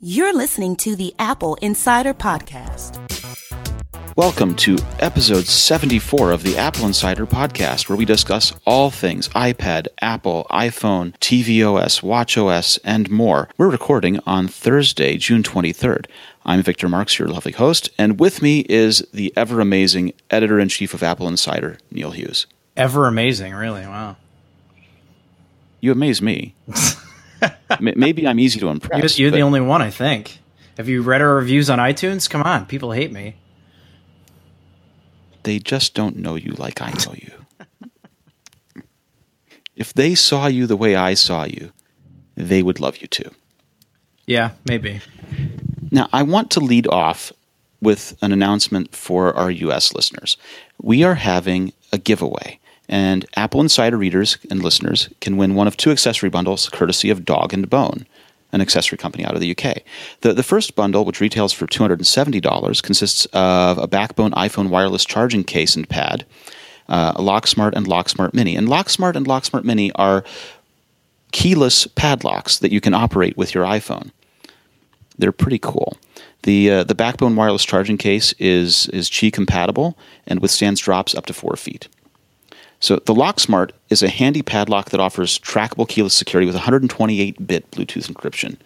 You're listening to the Apple Insider Podcast. Welcome to episode 74 of the Apple Insider Podcast, where we discuss all things iPad, Apple, iPhone, tvOS, watchOS, and more. We're recording on Thursday, June 23rd. I'm Victor Marks, your lovely host, and with me is the ever amazing editor in chief of Apple Insider, Neil Hughes. Ever amazing, really. Wow. You amaze me. Maybe I'm easy to impress. You're, you're the only one, I think. Have you read our reviews on iTunes? Come on, people hate me. They just don't know you like I know you. if they saw you the way I saw you, they would love you too. Yeah, maybe. Now, I want to lead off with an announcement for our US listeners. We are having a giveaway. And Apple Insider readers and listeners can win one of two accessory bundles courtesy of Dog and Bone, an accessory company out of the UK. The, the first bundle, which retails for $270, consists of a backbone iPhone wireless charging case and pad, uh, a LockSmart and LockSmart Mini. And LockSmart and LockSmart Mini are keyless padlocks that you can operate with your iPhone. They're pretty cool. The, uh, the backbone wireless charging case is, is Qi compatible and withstands drops up to four feet. So the LockSmart is a handy padlock that offers trackable keyless security with 128-bit Bluetooth encryption.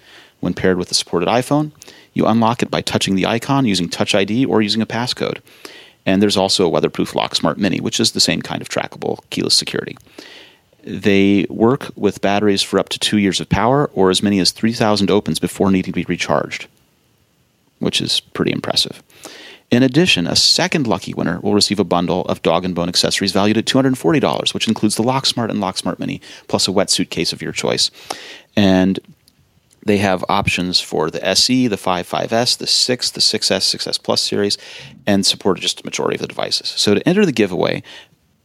When paired with a supported iPhone, you unlock it by touching the icon using Touch ID or using a passcode. And there's also a weatherproof LockSmart Mini, which is the same kind of trackable keyless security. They work with batteries for up to two years of power or as many as 3,000 opens before needing to be recharged, which is pretty impressive. In addition, a second lucky winner will receive a bundle of dog and bone accessories valued at $240, which includes the LockSmart and LockSmart Mini, plus a wetsuit case of your choice. And they have options for the SE, the 5, 5S, the 6, the 6S, 6S Plus series, and support just a majority of the devices. So to enter the giveaway,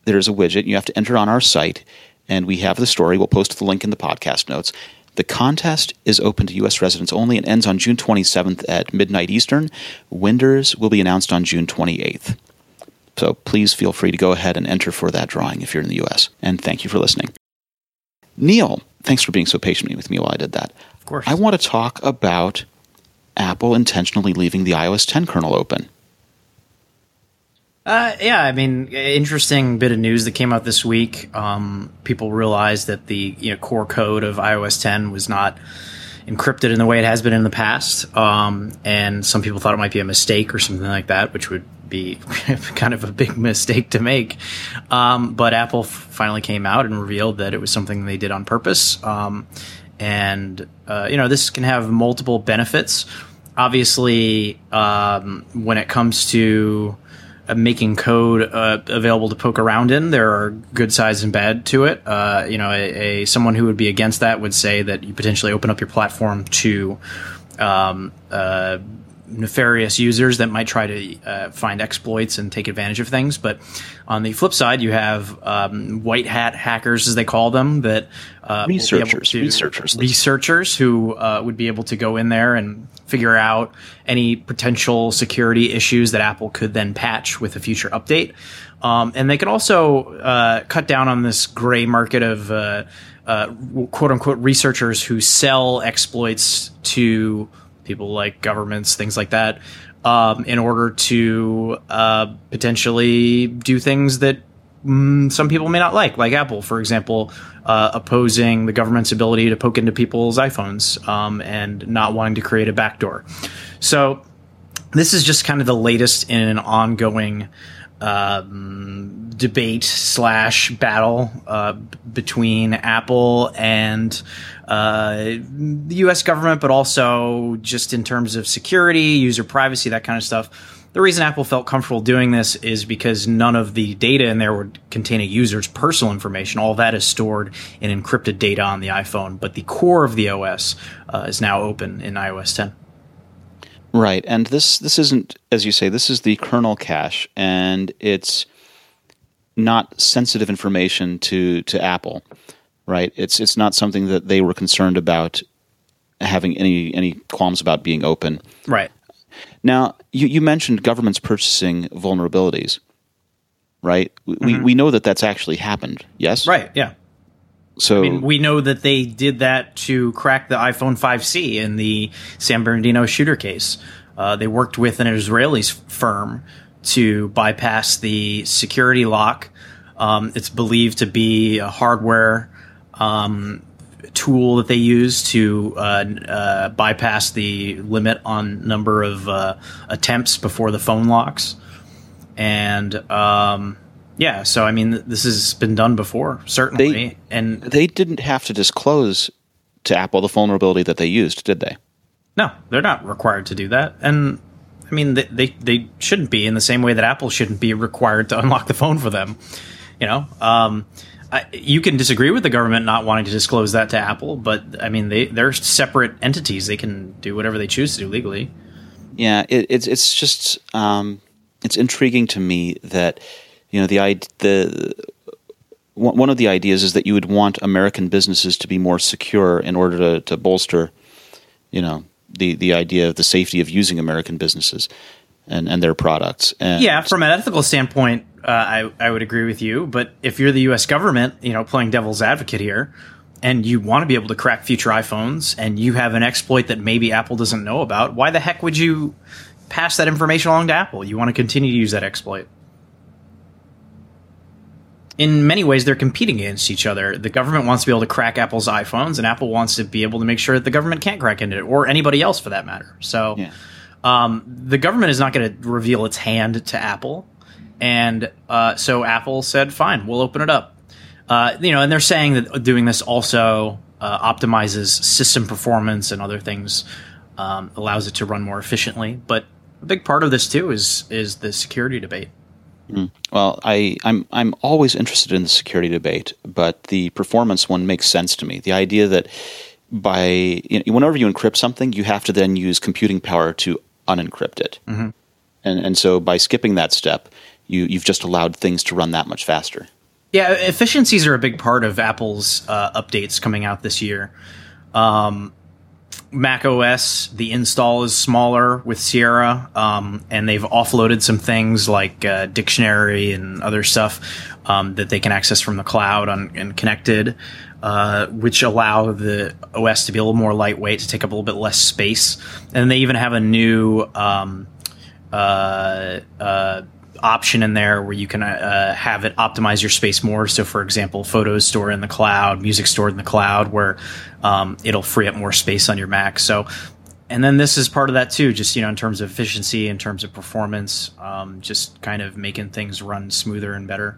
there's a widget you have to enter on our site, and we have the story. We'll post the link in the podcast notes. The contest is open to U.S. residents only and ends on June 27th at midnight Eastern. Winners will be announced on June 28th. So please feel free to go ahead and enter for that drawing if you're in the U.S. And thank you for listening. Neil, thanks for being so patient with me while I did that. Of course. I want to talk about Apple intentionally leaving the iOS 10 kernel open. Uh, yeah, I mean, interesting bit of news that came out this week. Um, people realized that the you know core code of iOS 10 was not encrypted in the way it has been in the past, um, and some people thought it might be a mistake or something like that, which would be kind of a big mistake to make. Um, but Apple f- finally came out and revealed that it was something they did on purpose, um, and uh, you know this can have multiple benefits. Obviously, um, when it comes to making code uh, available to poke around in. There are good sides and bad to it. Uh, you know, a, a, someone who would be against that would say that you potentially open up your platform to um, uh, nefarious users that might try to uh, find exploits and take advantage of things. But on the flip side, you have um, white hat hackers, as they call them, that uh, researchers, to, researchers, researchers who uh, would be able to go in there and figure out any potential security issues that Apple could then patch with a future update. Um, and they can also uh, cut down on this gray market of uh, uh, quote unquote researchers who sell exploits to people like governments, things like that, um, in order to uh, potentially do things that mm, some people may not like, like Apple, for example, uh, opposing the government's ability to poke into people's iPhones um, and not wanting to create a backdoor. So this is just kind of the latest in an ongoing um, debate slash battle uh, between Apple and uh, the U.S. government, but also just in terms of security, user privacy, that kind of stuff. The reason Apple felt comfortable doing this is because none of the data in there would contain a user's personal information. All that is stored in encrypted data on the iPhone, but the core of the OS uh, is now open in iOS 10. Right, and this this isn't as you say. This is the kernel cache, and it's not sensitive information to to Apple. Right, it's it's not something that they were concerned about having any any qualms about being open. Right. Now, you, you mentioned governments purchasing vulnerabilities. Right, we, Mm-hmm. we know that that's actually happened. Yes. Right. Yeah. So I mean, we know that they did that to crack the iPhone 5C in the San Bernardino shooter case. Uh, they worked with an Israeli firm to bypass the security lock. Um, it's believed to be a hardware um, tool that they use to uh, uh, bypass the limit on number of uh, attempts before the phone locks. And um, yeah, so I mean, this has been done before, certainly. They- and they didn't have to disclose to Apple the vulnerability that they used, did they? No, they're not required to do that. And I mean, they, they, they shouldn't be in the same way that Apple shouldn't be required to unlock the phone for them. You know, um, I, you can disagree with the government not wanting to disclose that to Apple, but I mean, they, they're separate entities. They can do whatever they choose to do legally. Yeah, it, it's it's just um, it's intriguing to me that you know the the one of the ideas is that you would want American businesses to be more secure in order to, to bolster, you know, the the idea of the safety of using American businesses and, and their products. And Yeah, from an ethical standpoint, uh, I I would agree with you. But if you're the U.S. government, you know, playing devil's advocate here, and you want to be able to crack future iPhones, and you have an exploit that maybe Apple doesn't know about, why the heck would you pass that information along to Apple? You want to continue to use that exploit. In many ways, they're competing against each other. The government wants to be able to crack Apple's iPhones, and Apple wants to be able to make sure that the government can't crack into it, or anybody else for that matter. So, Yeah. um, the government is not going to reveal its hand to Apple, and uh, so Apple said, "Fine, we'll open it up." Uh, you know, and they're saying that doing this also uh, optimizes system performance and other things, um, allows it to run more efficiently. But a big part of this too is is the security debate. Well, I, I'm I'm always interested in the security debate, but the performance one makes sense to me. The idea that by you know, whenever you encrypt something, you have to then use computing power to unencrypt it, mm-hmm. and and so by skipping that step, you you've just allowed things to run that much faster. Yeah, efficiencies are a big part of Apple's uh, updates coming out this year. Um, Mac OS, the install is smaller with Sierra, um, and they've offloaded some things like uh, dictionary and other stuff um, that they can access from the cloud on, and connected, uh, which allow the OS to be a little more lightweight, to take up a little bit less space. And they even have a new um, uh, uh, option in there where you can uh, have it optimize your space more. So, for example, photos stored in the cloud, music stored in the cloud, where um, it'll free up more space on your Mac. So, and then this is part of that too, just you know, in terms of efficiency, in terms of performance, um, just kind of making things run smoother and better.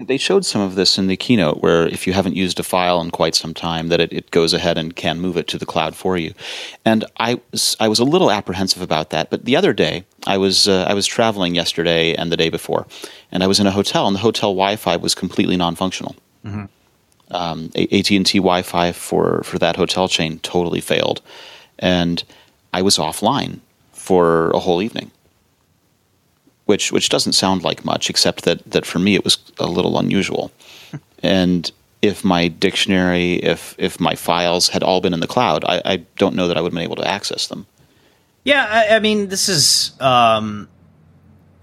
They showed some of this in the keynote, where if you haven't used a file in quite some time, that it, it goes ahead and can move it to the cloud for you. And I was I was a little apprehensive about that, but the other day I was uh, I was traveling yesterday and the day before, and I was in a hotel, and the hotel Wi-Fi was completely non-functional. Um, AT and T Wi-Fi for for that hotel chain totally failed, and I was offline for a whole evening which which doesn't sound like much, except that that for me it was a little unusual. and if my dictionary, if if my files had all been in the cloud, I, I don't know that I would have been able to access them. Yeah, I, I mean, this is um,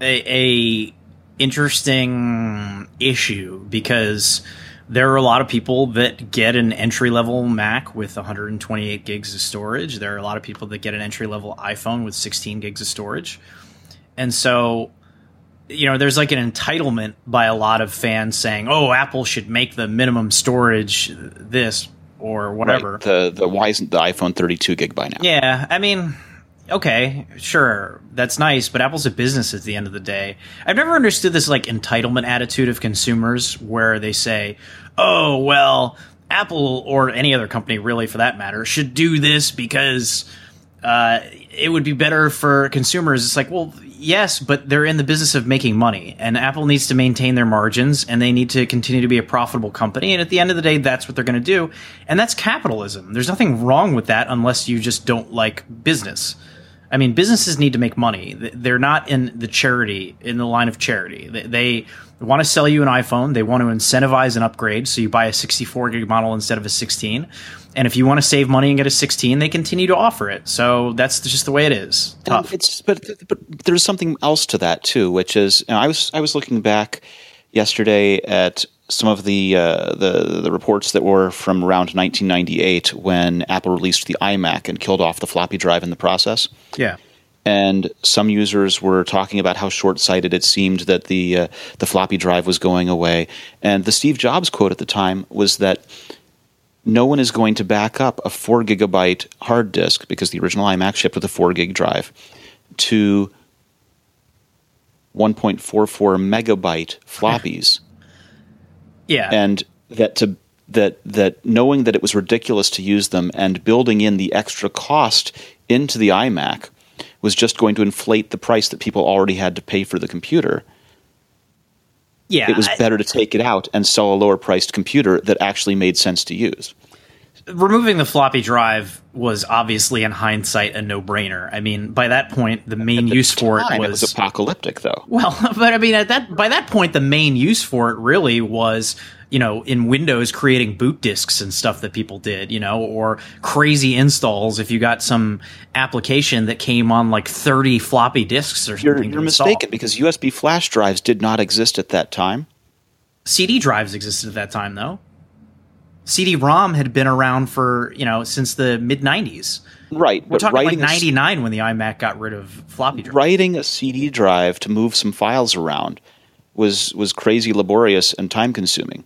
a, a interesting issue because there are a lot of people that get an entry level Mac with 128 gigs of storage. There are a lot of people that get an entry level iPhone with 16 gigs of storage. And so, you know, there's like an entitlement by a lot of fans saying, "Oh, Apple should make the minimum storage this or whatever." Right. The the why isn't the iPhone 32 gig by now? Yeah, I mean, okay, sure, that's nice, but Apple's a business at the end of the day. I've never understood this like entitlement attitude of consumers where they say, "Oh, well, Apple or any other company really for that matter should do this because uh, it would be better for consumers." It's like, well, yes, but they're in the business of making money, and Apple needs to maintain their margins, and they need to continue to be a profitable company. And at the end of the day, that's what they're going to do, and that's capitalism. There's nothing wrong with that unless you just don't like business. I mean, businesses need to make money. They're not in the charity in the line of charity. They, they want to sell you an iPhone. They want to incentivize an upgrade, so you buy a 64 gig model instead of a 16. And if you want to save money and get a 16, they continue to offer it. So that's just the way it is. Tough. It's but but there's something else to that too, which is you know, I was I was looking back yesterday at some of the uh, the the reports that were from around 1998 when Apple released the iMac and killed off the floppy drive in the process. Yeah. And some users were talking about how short-sighted it seemed that the uh, the floppy drive was going away. And the Steve Jobs quote at the time was that no one is going to back up a four gigabyte hard disk because the original iMac shipped with a four gig drive to 1.44 megabyte floppies Yeah. and that to that that knowing that it was ridiculous to use them and building in the extra cost into the iMac was just going to inflate the price that people already had to pay for the computer. yeah. It was better to take it out and sell a lower priced computer that actually made sense to use. removing the floppy drive was obviously in hindsight a no-brainer. I mean, by that point, the main use for it was, it was apocalyptic though. well, but I mean, at that by that point, the main use for it really was, you know, in Windows creating boot disks and stuff that people did, you know, or crazy installs. If you got some application that came on like thirty floppy disks or You're, something, you're mistaken because USB flash drives did not exist at that time. CD drives existed at that time, though. CD-ROM had been around for you know since the mid '90s. Right, We're talking like writing a- '99 when the iMac got rid of floppy drive. writing a CD drive to move some files around was was crazy laborious and time consuming.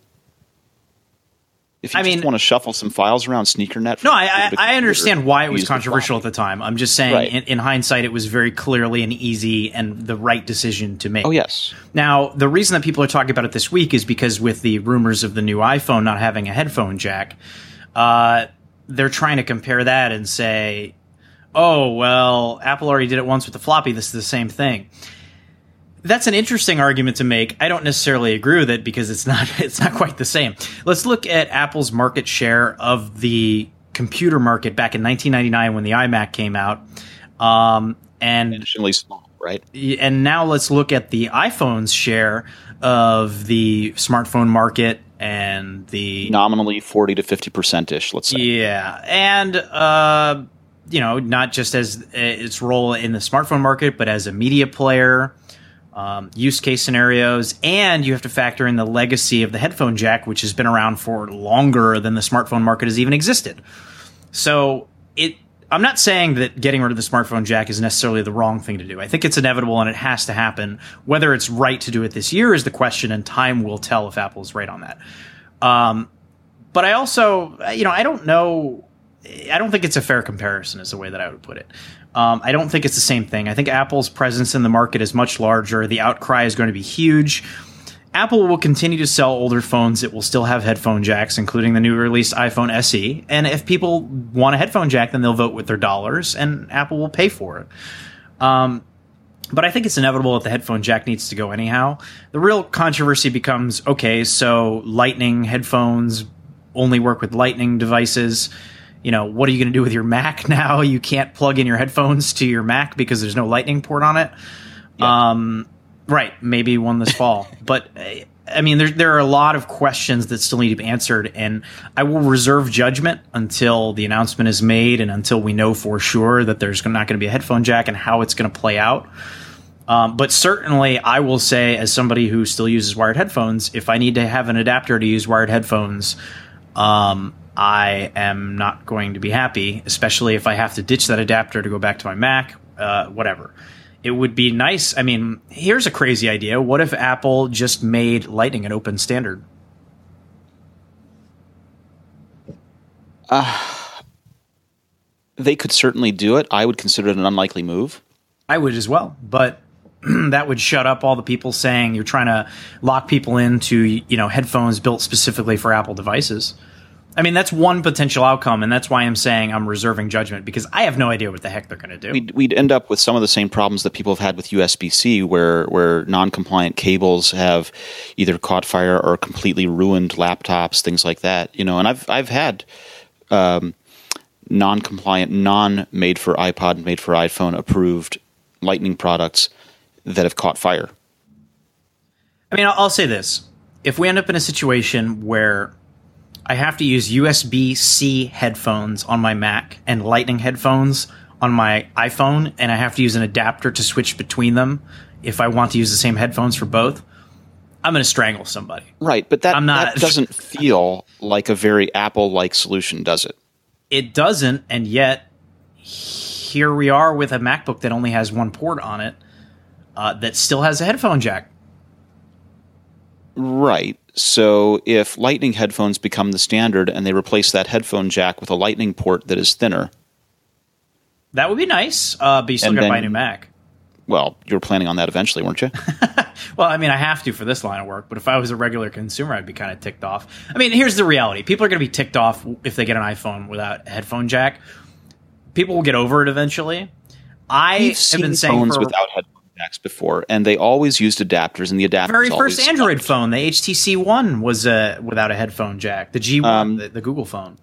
If you I just mean- want to shuffle some files around SneakerNet, No, I, I, I understand why it was controversial at the time. I'm just saying, Right. in, in hindsight, it was very clearly an easy and the right decision to make. Oh yes, Now, the reason that people are talking about it this week is because with the rumors of the new iPhone not having a headphone jack, uh, they're trying to compare that and say, oh, well, Apple already did it once with the floppy. This is the same thing. That's an interesting argument to make. I don't necessarily agree with it because it's not it's not quite the same. Let's look at Apple's market share of the computer market back in 1999 when the iMac came out. Um, and intentionally small, right? and now let's look at the iPhone's share of the smartphone market and the Nominally forty to fifty percent ish. Let's say. yeah, and uh, you know, not just as uh, its role in the smartphone market, but as a media player, um, use case scenarios, and you have to factor in the legacy of the headphone jack, which has been around for longer than the smartphone market has even existed. So it. I'm not saying that getting rid of the smartphone jack is necessarily the wrong thing to do. I think it's inevitable and it has to happen. Whether it's right to do it this year is the question, and time will tell if Apple is right on that. Um, but I also, you know, I don't know. I don't think it's a fair comparison, is the way that I would put it. Um, I don't think it's the same thing. I think Apple's presence in the market is much larger. The outcry is going to be huge. Apple will continue to sell older phones that will still have headphone jacks, including the new released iPhone SE. And if people want a headphone jack, then they'll vote with their dollars, and Apple will pay for it. Um, but I think it's inevitable that the headphone jack needs to go anyhow. The real controversy becomes okay, so Lightning headphones only work with Lightning devices. You know, what are you going to do with your Mac now? You can't plug in your headphones to your Mac because there's no Lightning port on it. Um, right, maybe one this fall. but uh, I mean, there there are a lot of questions that still need to be answered, and I will reserve judgment until the announcement is made and until we know for sure that there's not going to be a headphone jack and how it's going to play out. Um, but certainly, I will say, as somebody who still uses wired headphones, if I need to have an adapter to use wired headphones, um, I am not going to be happy, especially if I have to ditch that adapter to go back to my Mac, uh, whatever. It would be nice. I mean, here's a crazy idea. What if Apple just made Lightning an open standard? They could certainly do it. I would consider it an unlikely move. I would as well, but that would shut up all the people saying you're trying to lock people into you know headphones built specifically for Apple devices. I mean, that's one potential outcome, and that's why I'm saying I'm reserving judgment because I have no idea what the heck they're going to do. We'd, we'd end up with some of the same problems that people have had with USB C, where, where non compliant cables have either caught fire or completely ruined laptops, things like that. You know, and I've, I've had um, non compliant, non made for iPod, made for iPhone approved Lightning products that have caught fire. I mean, I'll, I'll say this: if we end up in a situation where I have to use USB C headphones on my Mac and Lightning headphones on my iPhone, and I have to use an adapter to switch between them if I want to use the same headphones for both, I'm going to strangle somebody. Right, but that, that doesn't feel like a very Apple like solution, does it? It doesn't, and yet here we are with a MacBook that only has one port on it uh, that still has a headphone jack. Right. So if Lightning headphones become the standard and they replace that headphone jack with a Lightning port that is thinner, That would be nice, uh, but you still got to buy a new Mac. well, you were planning on that eventually, weren't you? Well, I mean, I have to for this line of work, but if I was a regular consumer, I'd be kind of ticked off. I mean, here's the reality people are going to be ticked off if they get an iPhone without a headphone jack. People will get over it eventually. I We've have seen been saying phones for without headphone jacks before, and they always used adapters, and the adapters The very first Android sucked. phone, the HTC One was uh, without a headphone jack. The G1, Um, the, the Google phone.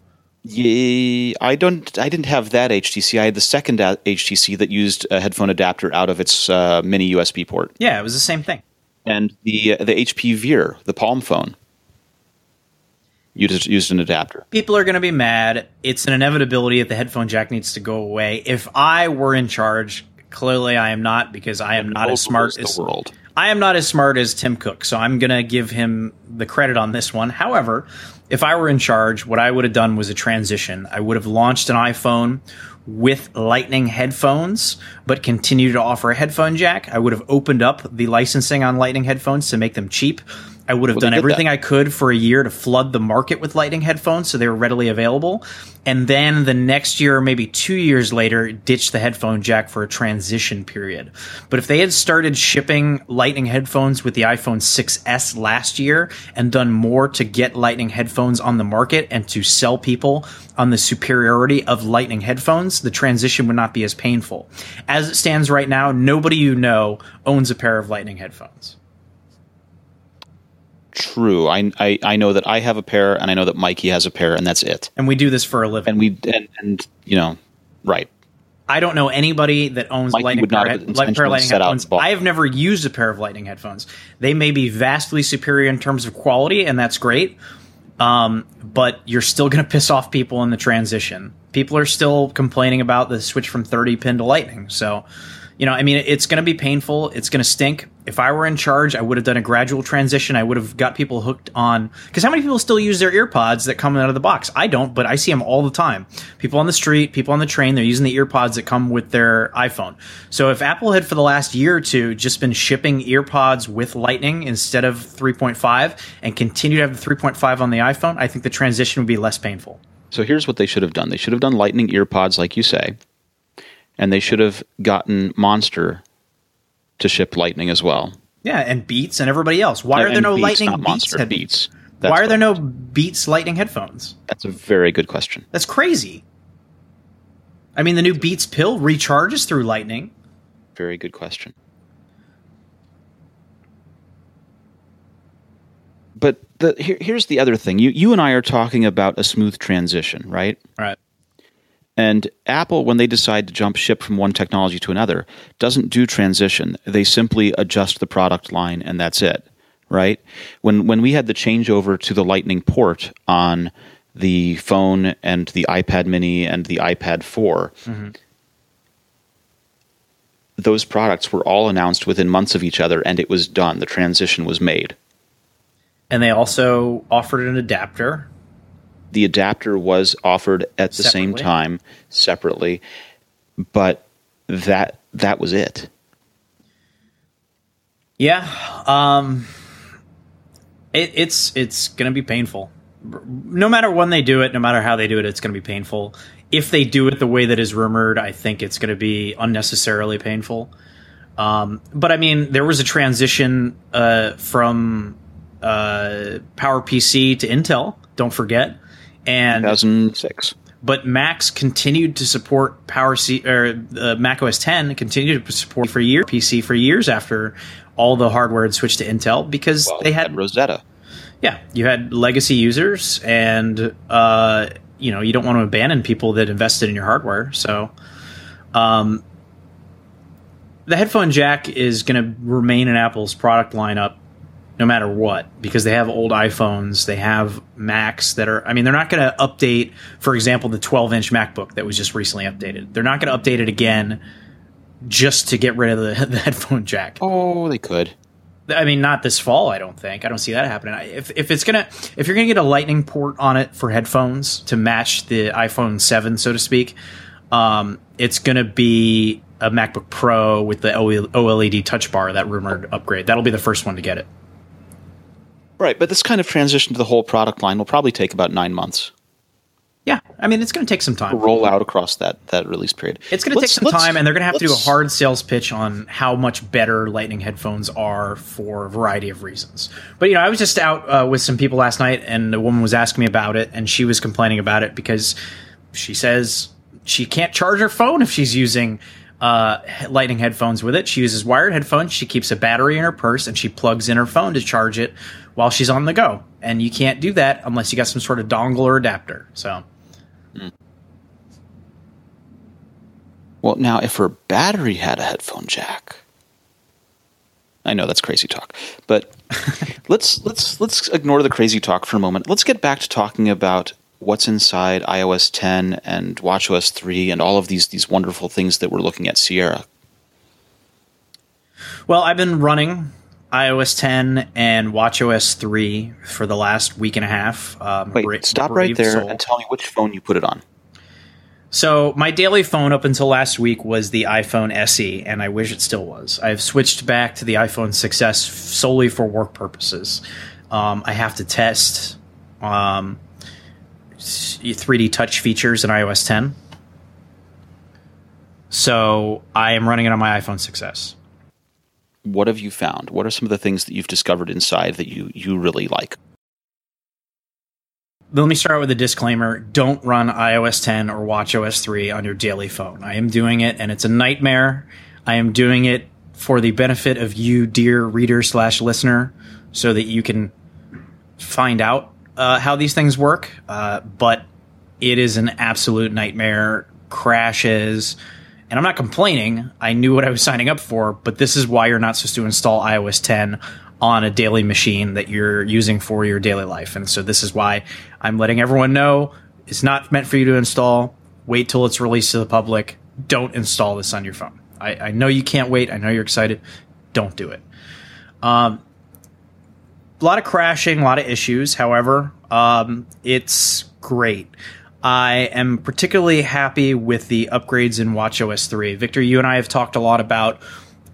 Yeah, I don't. I didn't have that HTC. I had the second HTC that used a headphone adapter out of its uh, mini USB port, Yeah, it was the same thing. and the the HP Veer, the Palm phone, used used an adapter. people are going to be mad. It's an inevitability that the headphone jack needs to go away. If I were in charge, clearly I am not because I am not as smart as the world. I am not as smart as Tim Cook, so I'm going to give him the credit on this one. However, if I were in charge, what I would have done was a transition. I would have launched an iPhone with Lightning headphones, but continued to offer a headphone jack. I would have opened up the licensing on Lightning headphones to make them cheap. I would have Well, done everything that. I could for a year to flood the market with Lightning headphones so they were readily available. And then the next year, or maybe two years later, ditch the headphone jack for a transition period. But if they had started shipping Lightning headphones with the iPhone 6S last year and done more to get Lightning headphones on the market and to sell people on the superiority of Lightning headphones, the transition would not be as painful. As it stands right now, nobody you know owns a pair of Lightning headphones. True. I, I I know that I have a pair, and I know that Mikey has a pair, and that's it. And we do this for a living. And we and, and you know, right. I don't know anybody that owns Mikey Lightning would not pair, Lightning pair Lightning headphones. I have never used a pair of Lightning headphones. They may be vastly superior in terms of quality, and that's great. Um, but you're still going to piss off people in the transition. People are still complaining about the switch from 30 pin to Lightning. So, you know, I mean, it's going to be painful. It's going to stink. If I were in charge, I would have done a gradual transition. I would have got people hooked on because how many people still use their earpods that come out of the box? I don't, but I see them all the time. People on the street, people on the train, they're using the earpods that come with their iPhone. So if Apple had for the last year or two just been shipping earpods with Lightning instead of 3.5 and continue to have the 3.5 on the iPhone, I think the transition would be less painful. So here's what they should have done. They should have done Lightning earpods, like you say, and they should have gotten Monster to ship Lightning as well. Yeah, and Beats and everybody else. Why are And there no Beats, Lightning Beats? Monster head- Beats? That's Why are there no Beats Lightning headphones? That's a very good question. That's crazy. I mean, the new Beats pill recharges through Lightning. Very good question. But the, here, here's the other thing. You you and I are talking about a smooth transition, right? Right. And Apple, when they decide to jump ship from one technology to another, doesn't do transition. They simply adjust the product line, and that's it, right? When when we had the changeover to the Lightning port on the phone and the iPad Mini and the iPad 4, mm-hmm. those products were all announced within months of each other, and it was done. The transition was made. And they also offered an adapter. The adapter was offered at the same time separately but that that was it Yeah. Um it, it's it's going to be painful. No matter when they do it, no matter how they do it, it's going to be painful. If they do it the way that is rumored, I think it's going to be unnecessarily painful. Um, but I mean, there was a transition uh, from uh, PowerPC to Intel. Don't forget, and 2006 but Macs continued to support PowerPC or uh, Mac OS 10 continued to support PowerPC for years after all the hardware had switched to Intel because well, they had rosetta. Yeah you had legacy users and uh, you know you don't want to abandon people that invested in your hardware so um, the headphone jack is going to remain in Apple's product lineup no matter what because they have old iPhones, they have Macs that are I mean they're not going to update for example the 12-inch MacBook that was just recently updated. They're not going to update it again just to get rid of the, the headphone jack. oh they could I mean, not this fall. I don't think. I don't see that happening. If if it's gonna, if you're gonna get a Lightning port on it for headphones to match the iPhone Seven, so to speak, um, it's gonna be a MacBook Pro with the OLED Touch Bar, that rumored upgrade. That'll be the first one to get it. Right, but this kind of transition to the whole product line will probably take about nine months. Yeah, I mean it's going to take some time to roll out across that that release period. It's going to take some time, and they're going to have to do a hard sales pitch on how much better Lightning headphones are for a variety of reasons. But you know, I was just out uh, with some people last night, and a woman was asking me about it, and she was complaining about it because she says she can't charge her phone if she's using uh, Lightning headphones with it. She uses wired headphones. She keeps a battery in her purse, and she plugs in her phone to charge it while she's on the go. And you can't do that unless you got some sort of dongle or adapter. So. Well, now if her battery had a headphone jack, I know that's crazy talk, but let's let's let's ignore the crazy talk for a moment. Let's get back to talking about what's inside iOS 10 and WatchOS 3 and all of these these wonderful things that we're looking at Sierra. Well, I've been running iOS 10 and WatchOS 3 for the last week and a half. Um, Wait, stop right there soul. and tell me which phone you put it on. So my daily phone up until last week was the iPhone SE, and I wish it still was. I've switched back to the iPhone 6s solely for work purposes. Um, I have to test um, 3D touch features in iOS 10. So I am running it on my iPhone 6s what have you found? What are some of the things that you've discovered inside that you you really like? Let me start with a disclaimer. Don't run iOS 10 or WatchOS 3 on your daily phone. I am doing it and it's a nightmare. I am doing it for the benefit of you, dear reader slash listener, so that you can find out uh, how these things work. Uh, but it is an absolute nightmare. Crashes, and I'm not complaining. I knew what I was signing up for, but this is why you're not supposed to install iOS 10 on a daily machine that you're using for your daily life. And so this is why I'm letting everyone know it's not meant for you to install. Wait till it's released to the public. Don't install this on your phone. I, I know you can't wait. I know you're excited. Don't do it. Um, a lot of crashing, a lot of issues. However, um, it's great. I am particularly happy with the upgrades in WatchOS 3. Victor, you and I have talked a lot about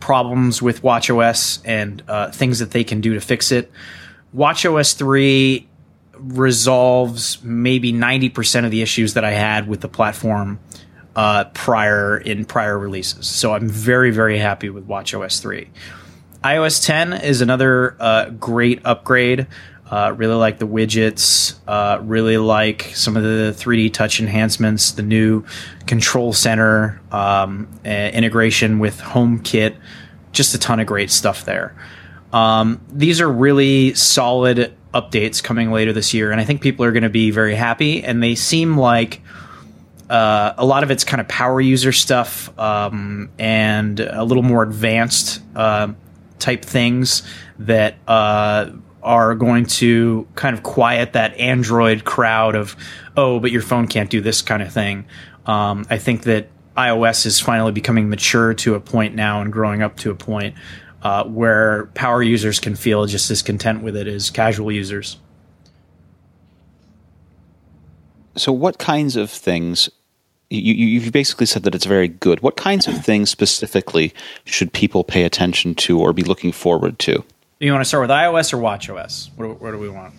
problems with WatchOS and uh, things that they can do to fix it. WatchOS 3 resolves maybe 90% of the issues that I had with the platform uh, prior in prior releases. So I'm very, very happy with WatchOS 3. iOS 10 is another uh, great upgrade. Uh, really like the widgets. Uh, really like some of the 3D touch enhancements. The new control center um, integration with HomeKit. Just a ton of great stuff there. Um, these are really solid updates coming later this year, and I think people are going to be very happy. And they seem like uh, a lot of it's kind of power user stuff um, and a little more advanced uh, type things that uh, are going to kind of quiet that Android crowd of, oh, but your phone can't do this kind of thing. Um, I think that iOS is finally becoming mature to a point now and growing up to a point uh, where power users can feel just as content with it as casual users. So, what kinds of things? You, you, have basically said that it's very good. What kinds of things specifically should people pay attention to or be looking forward to? Do you want to start with iOS or WatchOS? What, what do we want?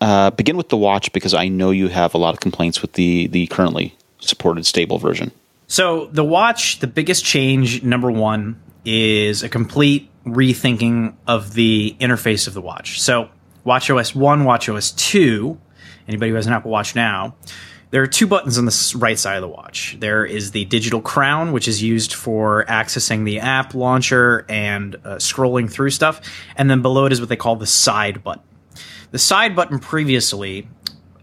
Uh, begin with the watch because I know you have a lot of complaints with the the currently supported stable version. So the watch, the biggest change, number one, is a complete rethinking of the interface of the watch. So WatchOS one, WatchOS two. Anybody who has an Apple Watch now there are two buttons on the right side of the watch. There is the digital crown, which is used for accessing the app launcher and uh, scrolling through stuff. And then below it is what they call the side button. The side button previously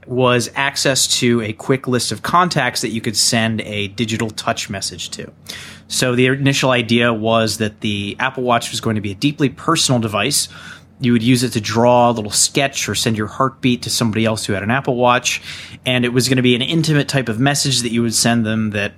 was access to a quick list of contacts that you could send a digital touch message to. So the initial idea was that the Apple Watch was going to be a deeply personal device you would use it to draw a little sketch or send your heartbeat to somebody else who had an Apple Watch. And it was going to be an intimate type of message that you would send them that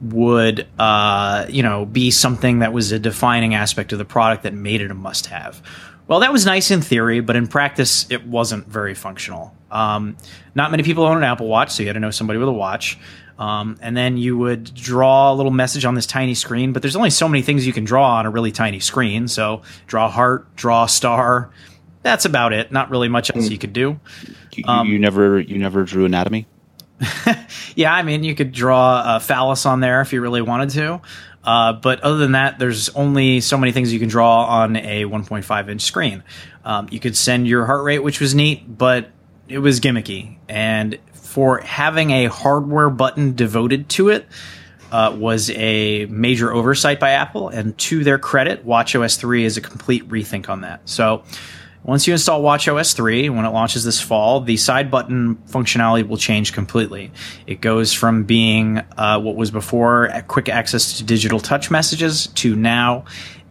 would, uh, you know, be something that was a defining aspect of the product that made it a must have. Well, that was nice in theory, but in practice, it wasn't very functional. Um, not many people own an Apple Watch, so you had to know somebody with a watch. Um, and then you would draw a little message on this tiny screen, but there's only so many things you can draw on a really tiny screen. So draw a heart, draw a star. That's about it. Not really much else you could do. You, um, you never you never drew anatomy. yeah, I mean, you could draw a phallus on there if you really wanted to. Uh, but other than that, there's only so many things you can draw on a 1.5 inch screen. Um, you could send your heart rate, which was neat, but it was gimmicky. And for having a hardware button devoted to it uh, was a major oversight by Apple. And to their credit, WatchOS 3 is a complete rethink on that. So once you install WatchOS 3, when it launches this fall, the side button functionality will change completely. It goes from being uh, what was before quick access to digital touch messages to now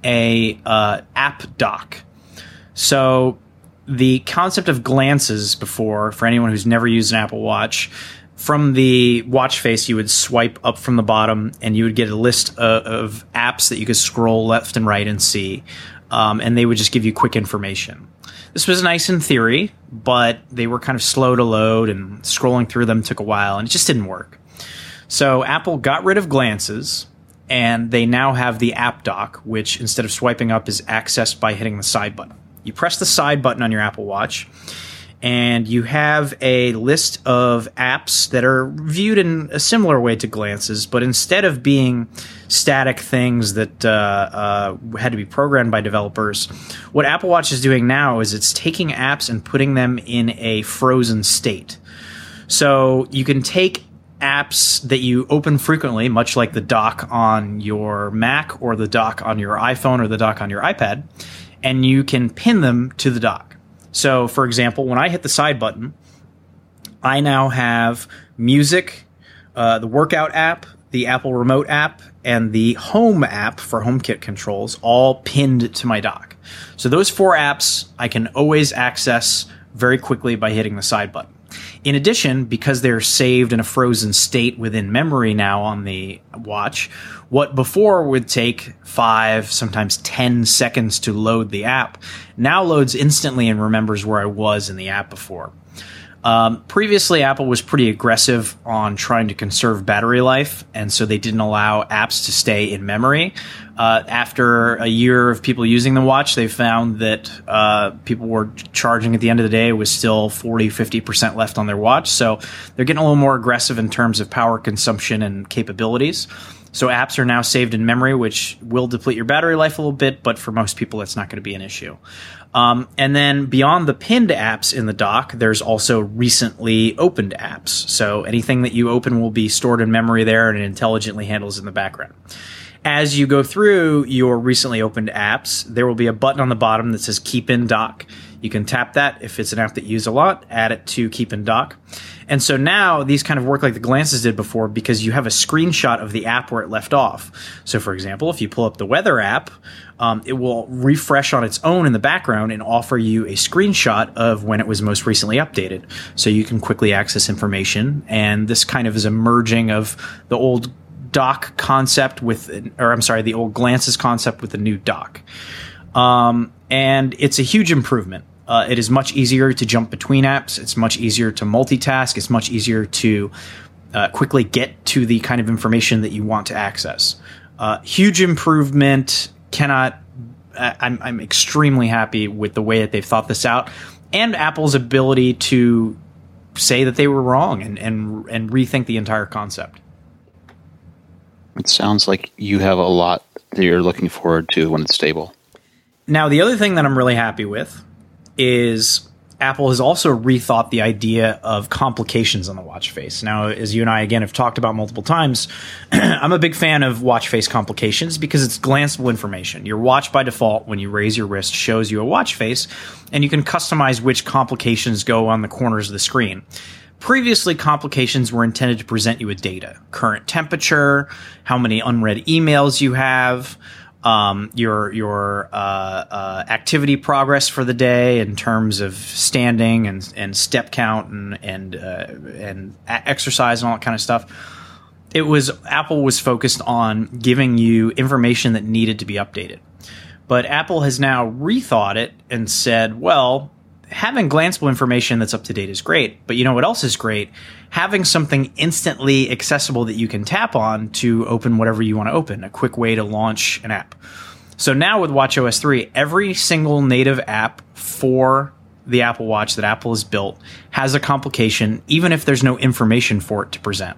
a uh, app dock. So the concept of glances before, for anyone who's never used an Apple Watch, from the watch face, you would swipe up from the bottom and you would get a list of, of apps that you could scroll left and right and see. Um, and they would just give you quick information. This was nice in theory, but they were kind of slow to load and scrolling through them took a while and it just didn't work. So Apple got rid of glances and they now have the app dock, which instead of swiping up is accessed by hitting the side button. You press the side button on your Apple Watch, and you have a list of apps that are viewed in a similar way to glances, but instead of being static things that uh, uh, had to be programmed by developers, what Apple Watch is doing now is it's taking apps and putting them in a frozen state. So you can take apps that you open frequently, much like the dock on your Mac or the dock on your iPhone or the dock on your iPad, and you can pin them to the dock. So, for example, when I hit the side button, I now have music, uh, the workout app, the Apple Remote app, and the Home app for HomeKit controls all pinned to my dock. So, those four apps I can always access very quickly by hitting the side button. In addition, because they're saved in a frozen state within memory now on the watch, what before would take five, sometimes 10 seconds to load the app now loads instantly and remembers where I was in the app before. Um, previously, Apple was pretty aggressive on trying to conserve battery life, and so they didn't allow apps to stay in memory. Uh, after a year of people using the watch, they found that uh, people were charging at the end of the day was still 40, 50% left on their watch. So they're getting a little more aggressive in terms of power consumption and capabilities. So apps are now saved in memory, which will deplete your battery life a little bit, but for most people, it's not going to be an issue. Um, and then beyond the pinned apps in the dock, there's also recently opened apps. So anything that you open will be stored in memory there and it intelligently handles in the background. As you go through your recently opened apps, there will be a button on the bottom that says Keep in Dock. You can tap that if it's an app that you use a lot, add it to Keep in Dock. And so now these kind of work like the glances did before because you have a screenshot of the app where it left off. So, for example, if you pull up the weather app, um, it will refresh on its own in the background and offer you a screenshot of when it was most recently updated. So you can quickly access information. And this kind of is a merging of the old dock concept with, or I'm sorry, the old glances concept with the new dock. Um, and it's a huge improvement. Uh, it is much easier to jump between apps. It's much easier to multitask. It's much easier to uh, quickly get to the kind of information that you want to access. Uh, huge improvement. Cannot. I'm, I'm extremely happy with the way that they've thought this out, and Apple's ability to say that they were wrong and and and rethink the entire concept. It sounds like you have a lot that you're looking forward to when it's stable. Now, the other thing that I'm really happy with is Apple has also rethought the idea of complications on the watch face. Now, as you and I again have talked about multiple times, I'm a big fan of watch face complications because it's glanceable information. Your watch by default, when you raise your wrist, shows you a watch face, and you can customize which complications go on the corners of the screen. Previously, complications were intended to present you with data current temperature, how many unread emails you have, um, your your uh, uh, activity progress for the day in terms of standing and and step count and and uh, and exercise and all that kind of stuff. It was Apple was focused on giving you information that needed to be updated, but Apple has now rethought it and said, well, having glanceable information that's up to date is great, but you know what else is great? Having something instantly accessible that you can tap on to open whatever you want to open, a quick way to launch an app. So now with WatchOS 3, every single native app for the Apple Watch that Apple has built has a complication, even if there's no information for it to present.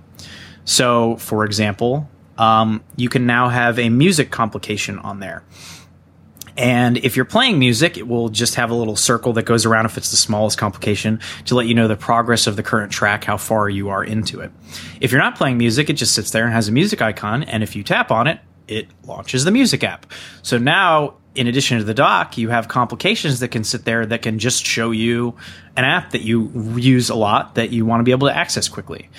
So, for example, um, you can now have a music complication on there. And if you're playing music, it will just have a little circle that goes around if it's the smallest complication to let you know the progress of the current track, how far you are into it. If you're not playing music, it just sits there and has a music icon. And if you tap on it, it launches the music app. So now, in addition to the dock, you have complications that can sit there that can just show you an app that you use a lot that you want to be able to access quickly.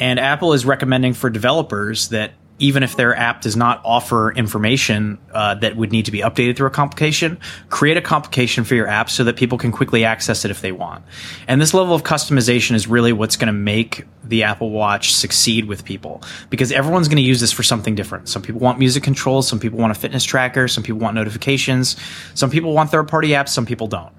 And Apple is recommending for developers that even if their app does not offer information uh, that would need to be updated through a complication, create a complication for your app so that people can quickly access it if they want. And this level of customization is really what's going to make the Apple Watch succeed with people because everyone's going to use this for something different. Some people want music controls, some people want a fitness tracker, some people want notifications, some people want third party apps, some people don't.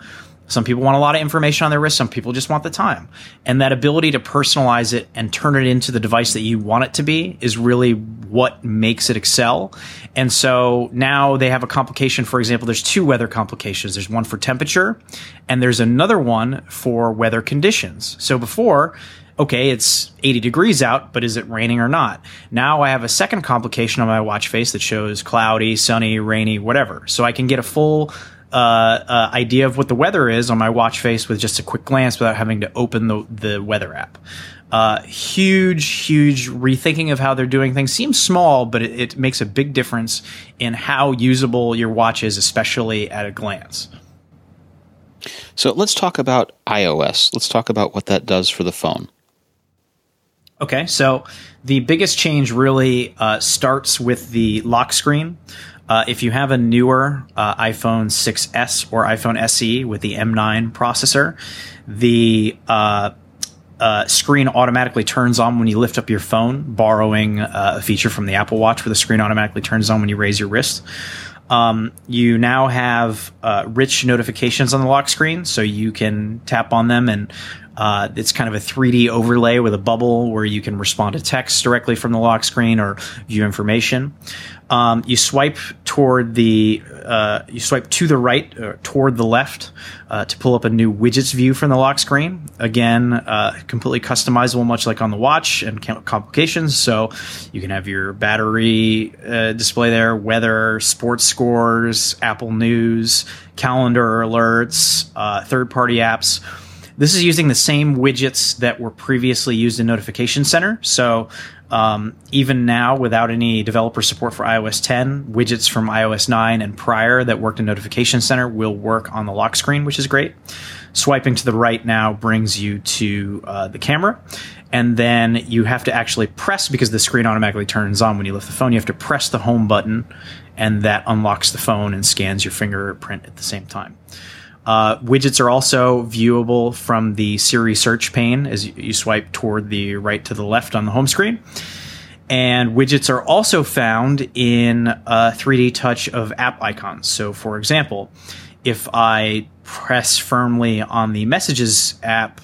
Some people want a lot of information on their wrist. Some people just want the time. And that ability to personalize it and turn it into the device that you want it to be is really what makes it excel. And so now they have a complication. For example, there's two weather complications. There's one for temperature and there's another one for weather conditions. So before, okay, it's 80 degrees out, but is it raining or not? Now I have a second complication on my watch face that shows cloudy, sunny, rainy, whatever. So I can get a full uh, uh, idea of what the weather is on my watch face with just a quick glance without having to open the, the weather app. Uh, huge, huge rethinking of how they're doing things. Seems small, but it, it makes a big difference in how usable your watch is, especially at a glance. So let's talk about iOS. Let's talk about what that does for the phone. Okay, so the biggest change really uh, starts with the lock screen. Uh, if you have a newer uh, iPhone 6s or iPhone SE with the M9 processor, the uh, uh, screen automatically turns on when you lift up your phone, borrowing uh, a feature from the Apple Watch where the screen automatically turns on when you raise your wrist. Um, you now have uh, rich notifications on the lock screen, so you can tap on them and uh, it's kind of a 3D overlay with a bubble where you can respond to text directly from the lock screen or view information. Um, you swipe toward the uh, you swipe to the right or toward the left uh, to pull up a new widgets view from the lock screen. Again, uh, completely customizable, much like on the watch and complications. So you can have your battery uh, display there, weather, sports scores, Apple News, calendar alerts, uh, third party apps. This is using the same widgets that were previously used in Notification Center. So um, even now, without any developer support for iOS 10, widgets from iOS 9 and prior that worked in Notification Center will work on the lock screen, which is great. Swiping to the right now brings you to uh, the camera. And then you have to actually press because the screen automatically turns on when you lift the phone. You have to press the home button, and that unlocks the phone and scans your fingerprint at the same time. Uh, widgets are also viewable from the Siri search pane as you swipe toward the right to the left on the home screen. And widgets are also found in a 3D touch of app icons. So, for example, if I press firmly on the Messages app,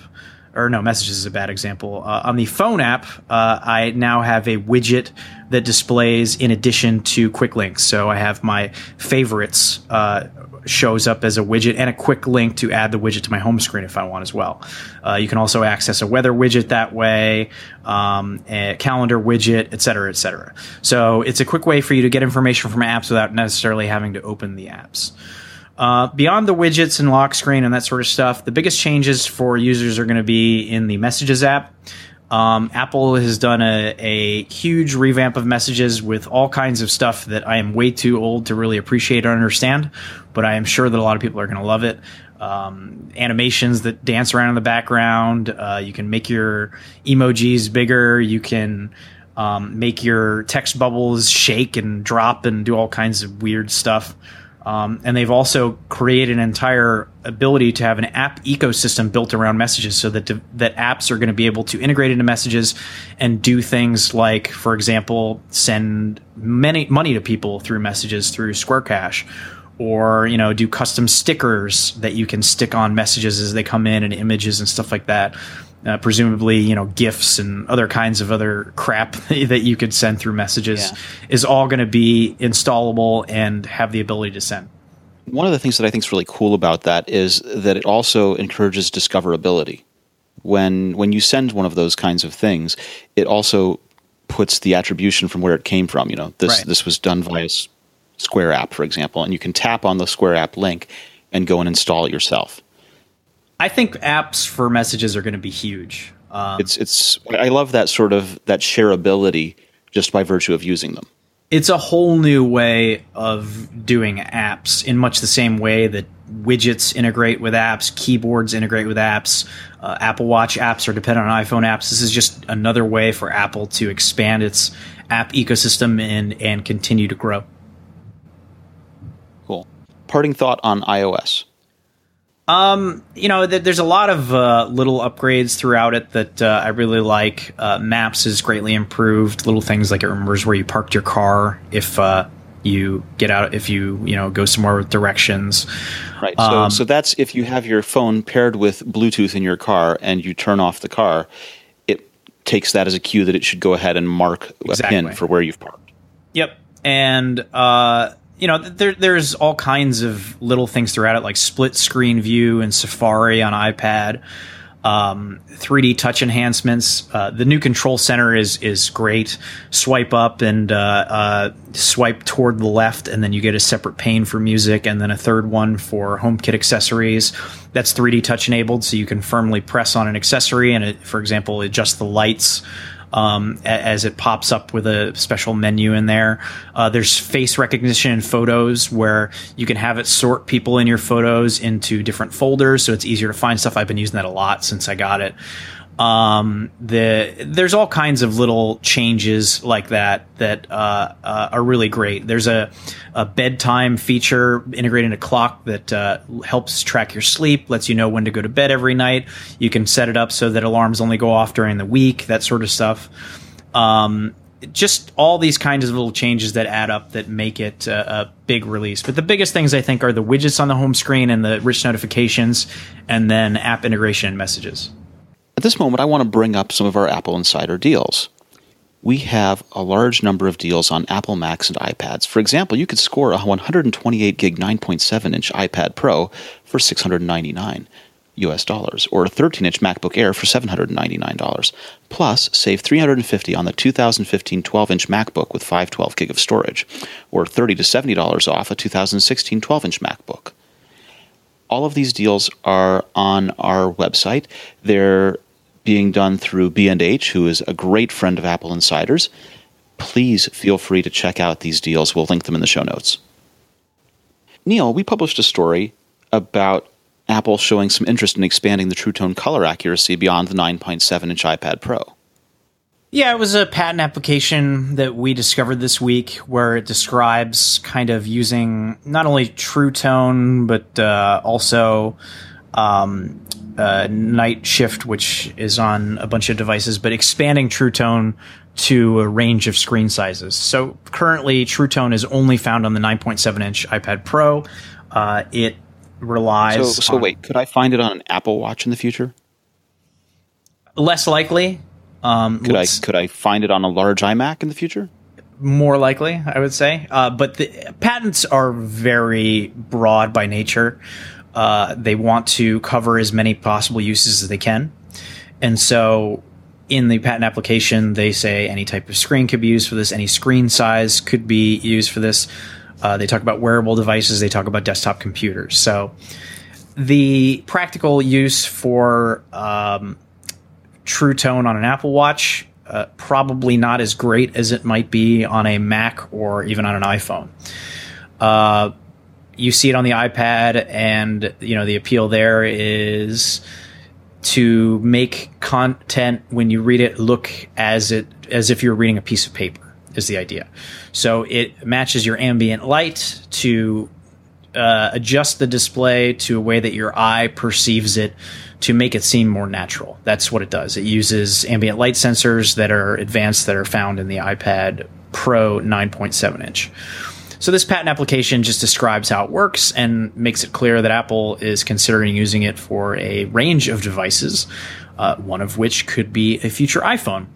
or no, Messages is a bad example. Uh, on the phone app, uh, I now have a widget that displays in addition to quick links. So I have my favorites uh, shows up as a widget and a quick link to add the widget to my home screen if I want as well. Uh, you can also access a weather widget that way, um, a calendar widget, etc., cetera, et cetera. So it's a quick way for you to get information from apps without necessarily having to open the apps. Uh, beyond the widgets and lock screen and that sort of stuff, the biggest changes for users are going to be in the Messages app. Um, Apple has done a, a huge revamp of messages with all kinds of stuff that I am way too old to really appreciate or understand, but I am sure that a lot of people are going to love it. Um, animations that dance around in the background. Uh, you can make your emojis bigger. You can um, make your text bubbles shake and drop and do all kinds of weird stuff. Um, and they've also created an entire ability to have an app ecosystem built around messages, so that that apps are going to be able to integrate into messages and do things like, for example, send many money to people through messages through Square Cash, or you know do custom stickers that you can stick on messages as they come in and images and stuff like that. Uh, presumably, you know, gifts and other kinds of other crap that you could send through messages yeah. is all going to be installable and have the ability to send. One of the things that I think is really cool about that is that it also encourages discoverability. When when you send one of those kinds of things, it also puts the attribution from where it came from. You know, this right. this was done via Square app, for example, and you can tap on the Square app link and go and install it yourself. I think apps for messages are going to be huge. Um, it's it's I love that sort of that shareability just by virtue of using them. It's a whole new way of doing apps in much the same way that widgets integrate with apps, keyboards integrate with apps, uh, Apple Watch apps are dependent on iPhone apps. This is just another way for Apple to expand its app ecosystem and and continue to grow. Parting thought on iOS. Um, you know, th- there's a lot of uh, little upgrades throughout it that uh, I really like. Uh, Maps is greatly improved. Little things like it remembers where you parked your car if uh, you get out, if you you know go somewhere with directions. Right. So, um, so that's if you have your phone paired with Bluetooth in your car and you turn off the car, it takes that as a cue that it should go ahead and mark exactly. a pin for where you've parked. Yep. And uh, you know, there, there's all kinds of little things throughout it, like split screen view and Safari on iPad, um, 3D touch enhancements. Uh, the new control center is is great. Swipe up and uh, uh, swipe toward the left, and then you get a separate pane for music, and then a third one for HomeKit accessories. That's 3D touch enabled, so you can firmly press on an accessory and, it, for example, adjust the lights um, as it pops up with a special menu in there. Uh, there's face recognition in photos where you can have it sort people in your photos into different folders, so it's easier to find stuff. I've been using that a lot since I got it. Um, the there's all kinds of little changes like that that uh, uh, are really great. There's a, a bedtime feature integrated a clock that uh, helps track your sleep, lets you know when to go to bed every night. You can set it up so that alarms only go off during the week, that sort of stuff. Um, just all these kinds of little changes that add up that make it a, a, big release. But the biggest things I think are the widgets on the home screen and the rich notifications, and then app integration and messages. At this moment, I want to bring up some of our AppleInsider deals. We have a large number of deals on Apple Macs and iPads. For example, you could score a 128 gig 9.7 inch iPad Pro for 699 US dollars, or a 13 inch MacBook Air for $799. Plus, save 350 on the 2015 12 inch MacBook with 512 gig of storage, or 30 to $70 off a 2016 12 inch MacBook. All of these deals are on our website. They're being done through B&H, who is a great friend of AppleInsiders. Please feel free to check out these deals. We'll link them in the show notes. Neil, we published a story about Apple showing some interest in expanding the True Tone color accuracy beyond the 9.7 inch iPad Pro. Yeah, it was a patent application that we discovered this week where it describes kind of using not only True Tone, but uh, also um, uh, night shift, which is on a bunch of devices, but expanding True Tone to a range of screen sizes. So currently, True Tone is only found on the 9.7 inch iPad Pro. Uh, it relies. So, so wait, could I find it on an Apple Watch in the future? Less likely. Um, could I could I find it on a large iMac in the future? More likely, I would say. Uh, but the patents are very broad by nature. Uh, they want to cover as many possible uses as they can. And so in the patent application, they say any type of screen could be used for this, any screen size could be used for this. Uh, they talk about wearable devices, they talk about desktop computers. So the practical use for um, True Tone on an Apple Watch, uh, probably not as great as it might be on a Mac or even on an iPhone. Uh, you see it on the iPad, and you know the appeal there is to make content when you read it look as it as if you're reading a piece of paper. Is the idea. So it matches your ambient light to uh, adjust the display to a way that your eye perceives it to make it seem more natural. That's what it does. It uses ambient light sensors that are advanced that are found in the iPad Pro 9.7 inch. So this patent application just describes how it works and makes it clear that Apple is considering using it for a range of devices, uh, one of which could be a future iPhone.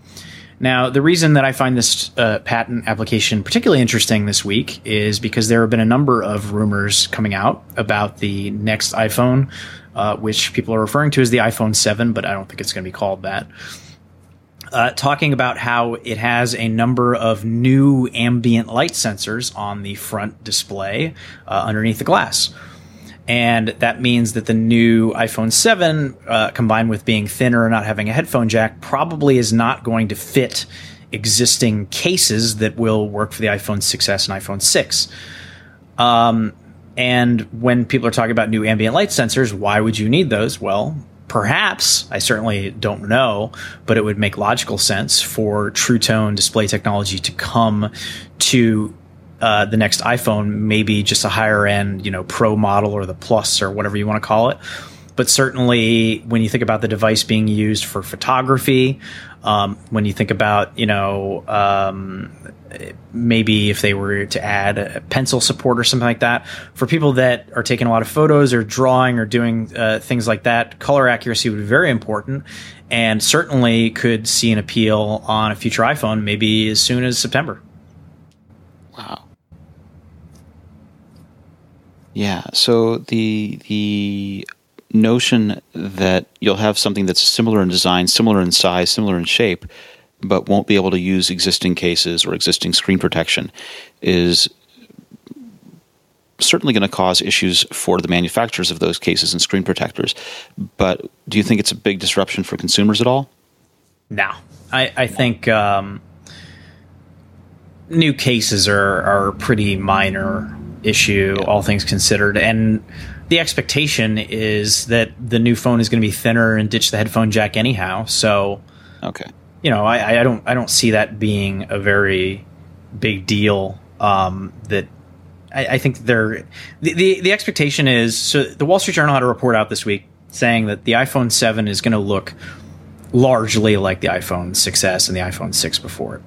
Now, the reason that I find this uh, patent application particularly interesting this week is because there have been a number of rumors coming out about the next iPhone, uh, which people are referring to as the iPhone 7, but I don't think it's going to be called that. Uh, talking about how it has a number of new ambient light sensors on the front display uh, underneath the glass and that means that the new iPhone 7, uh, combined with being thinner and not having a headphone jack, probably is not going to fit existing cases that will work for the iPhone 6s and iPhone 6. Um, and when people are talking about new ambient light sensors, why would you need those? Well, perhaps, I certainly don't know, but it would make logical sense for True Tone display technology to come to uh, the next iPhone, maybe just a higher end, you know, Pro model or the Plus or whatever you want to call it. But certainly, when you think about the device being used for photography, um, when you think about, you know, um, maybe if they were to add a pencil support or something like that, for people that are taking a lot of photos or drawing or doing uh, things like that, color accuracy would be very important and certainly could see an appeal on a future iPhone maybe as soon as September. Wow. Yeah. So the the notion that you'll have something that's similar in design, similar in size, similar in shape, but won't be able to use existing cases or existing screen protection is certainly going to cause issues for the manufacturers of those cases and screen protectors. But do you think it's a big disruption for consumers at all? No, I, I think um, new cases are are pretty minor issue, all things considered. And the expectation is that the new phone is going to be thinner and ditch the headphone jack anyhow. So, okay, you know, I, I don't I don't see that being a very big deal. Um, that I, I think they're the, the the expectation is so the Wall Street Journal had a report out this week saying that the iPhone 7 is going to look largely like the iPhone 6s and the iPhone 6 before it.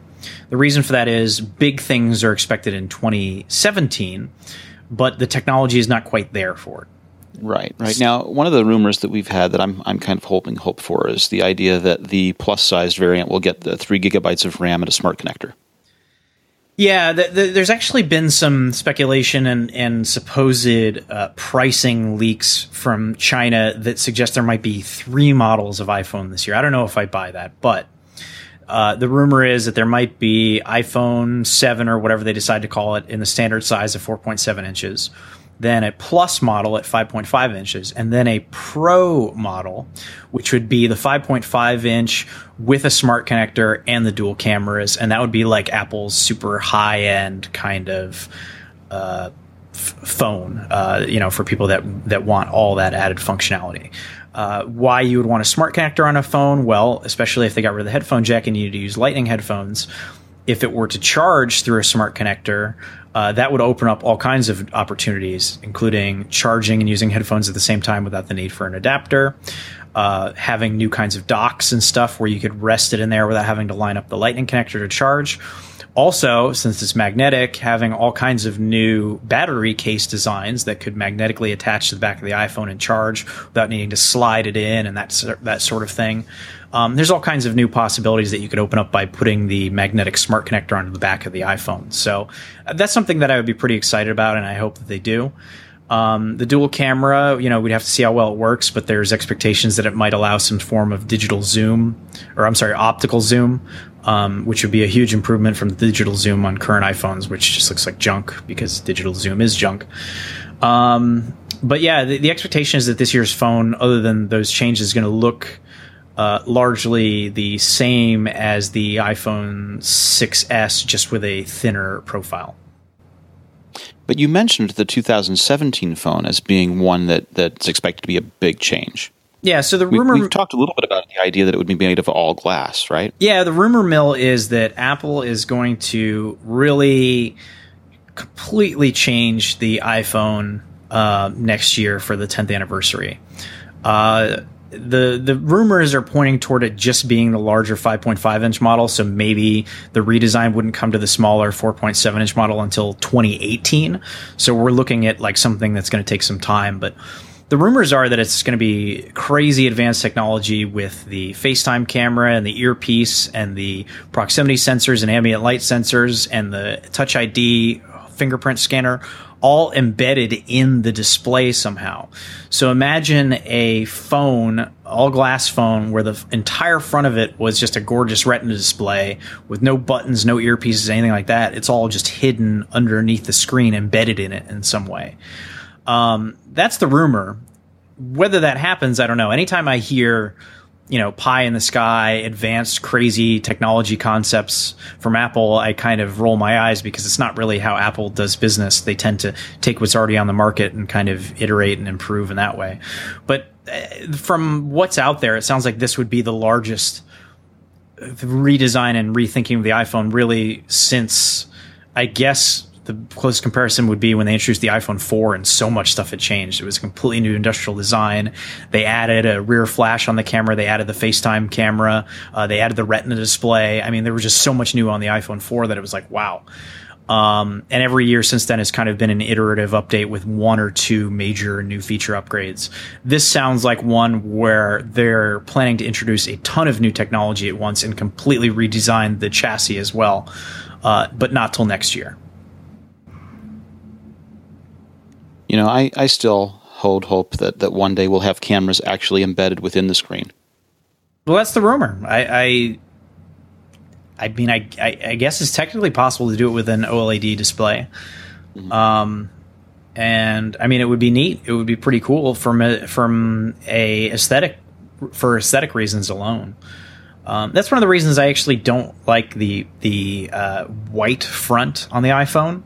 The reason for that is big things are expected in 2017, but the technology is not quite there for it. Right, right. Now, one of the rumors that we've had that I'm I'm kind of hoping hope for is the idea that the plus sized variant will get the three gigabytes of RAM and a smart connector. Yeah, the, the, there's actually been some speculation and, and supposed uh, pricing leaks from China that suggest there might be three models of iPhone this year. I don't know if I buy that, but uh, the rumor is that there might be iPhone 7 or whatever they decide to call it in the standard size of 4.7 inches, then a Plus model at 5.5 inches, and then a Pro model, which would be the 5.5 inch with a smart connector and the dual cameras. And that would be like Apple's super high end kind of. Uh, phone, uh, you know, for people that that want all that added functionality. Uh, why you would want a smart connector on a phone? Well, especially if they got rid of the headphone jack and you need to use Lightning headphones. If it were to charge through a smart connector, uh, that would open up all kinds of opportunities, including charging and using headphones at the same time without the need for an adapter. Uh, having new kinds of docks and stuff where you could rest it in there without having to line up the lightning connector to charge also, since it's magnetic, having all kinds of new battery case designs that could magnetically attach to the back of the iPhone and charge without needing to slide it in and that that sort of thing. Um, there's all kinds of new possibilities that you could open up by putting the magnetic smart connector onto the back of the iPhone. So uh, that's something that I would be pretty excited about, and I hope that they do. Um, the dual camera, you know, we'd have to see how well it works, but there's expectations that it might allow some form of digital zoom, or I'm sorry, optical zoom, um, which would be a huge improvement from the digital zoom on current iPhones, which just looks like junk because digital zoom is junk. Um, but yeah, the, the, expectation is that this year's phone, other than those changes, is going to look uh, largely the same as the iPhone 6s, just with a thinner profile. But you mentioned the 2017 phone as being one that, that's expected to be a big change. Yeah, so the rumor we, have talked a little bit about the idea that it would be made of all glass, right? Yeah, the rumor mill is that Apple is going to really completely change the iPhone uh, next year for the 10th anniversary. Uh, the the rumors are pointing toward it just being the larger 5.5 inch model, so maybe the redesign wouldn't come to the smaller 4.7 inch model until 2018. So we're looking at like something that's going to take some time, but the rumors are that it's going to be crazy advanced technology with the FaceTime camera and the earpiece and the proximity sensors and ambient light sensors and the Touch ID fingerprint scanner all embedded in the display somehow. So imagine a phone, all glass phone, where the entire front of it was just a gorgeous retina display with no buttons, no earpieces, anything like that. It's all just hidden underneath the screen, embedded in it in some way. Um, that's the rumor. Whether that happens, I don't know. Anytime I hear you know, pie in the sky, advanced, crazy technology concepts from Apple, I kind of roll my eyes because it's not really how Apple does business. They tend to take what's already on the market and kind of iterate and improve in that way. But uh, from what's out there, it sounds like this would be the largest redesign and rethinking of the iPhone really since, I guess, the closest comparison would be when they introduced the iPhone 4 and so much stuff had changed. It was a completely new industrial design. They added a rear flash on the camera. They added the FaceTime camera. Uh, they added the Retina display. I mean, there was just so much new on the iPhone 4 that it was like, wow. Um, and every year since then has kind of been an iterative update with one or two major new feature upgrades. This sounds like one where they're planning to introduce a ton of new technology at once and completely redesign the chassis as well, uh, but not till next year. You know, I, I still hold hope that, that one day we'll have cameras actually embedded within the screen. Well, that's the rumor. I, I, I mean, I, I, I, guess it's technically possible to do it with an OLED display. Mm-hmm. Um, and I mean, it would be neat. It would be pretty cool from a, from a aesthetic for aesthetic reasons alone. Um, that's one of the reasons I actually don't like the the uh, white front on the iPhone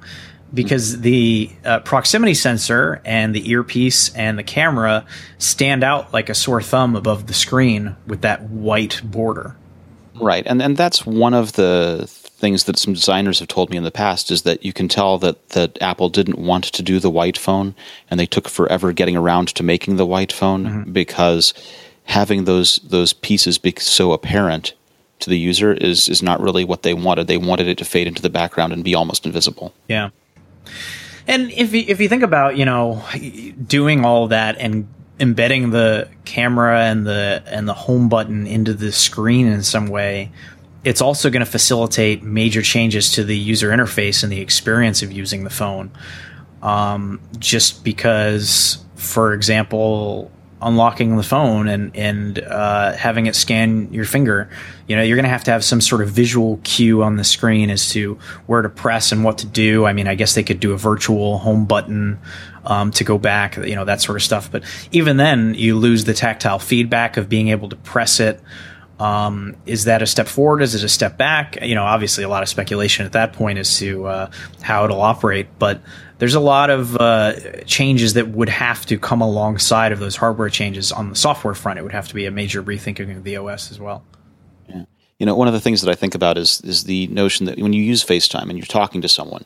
because the uh, proximity sensor and the earpiece and the camera stand out like a sore thumb above the screen with that white border. Right, and and that's one of the things that some designers have told me in the past is that you can tell that that Apple didn't want to do the white phone, and they took forever getting around to making the white phone mm-hmm. because having those those pieces be so apparent to the user is is not really what they wanted. They wanted it to fade into the background and be almost invisible. Yeah. And if you, if you think about you know doing all that and embedding the camera and the and the home button into the screen in some way, it's also going to facilitate major changes to the user interface and the experience of using the phone. Um, just because, for example, unlocking the phone and and uh, having it scan your finger. You know, you're going to have to have some sort of visual cue on the screen as to where to press and what to do. I mean, I guess they could do a virtual home button um, to go back, you know, that sort of stuff. But even then, you lose the tactile feedback of being able to press it. Um, is that a step forward? Is it a step back? You know, obviously, a lot of speculation at that point as to uh, how it'll operate. But there's a lot of uh, changes that would have to come alongside of those hardware changes on the software front. It would have to be a major rethinking of the OS as well. Yeah. You know, one of the things that I think about is is the notion that when you use FaceTime and you're talking to someone,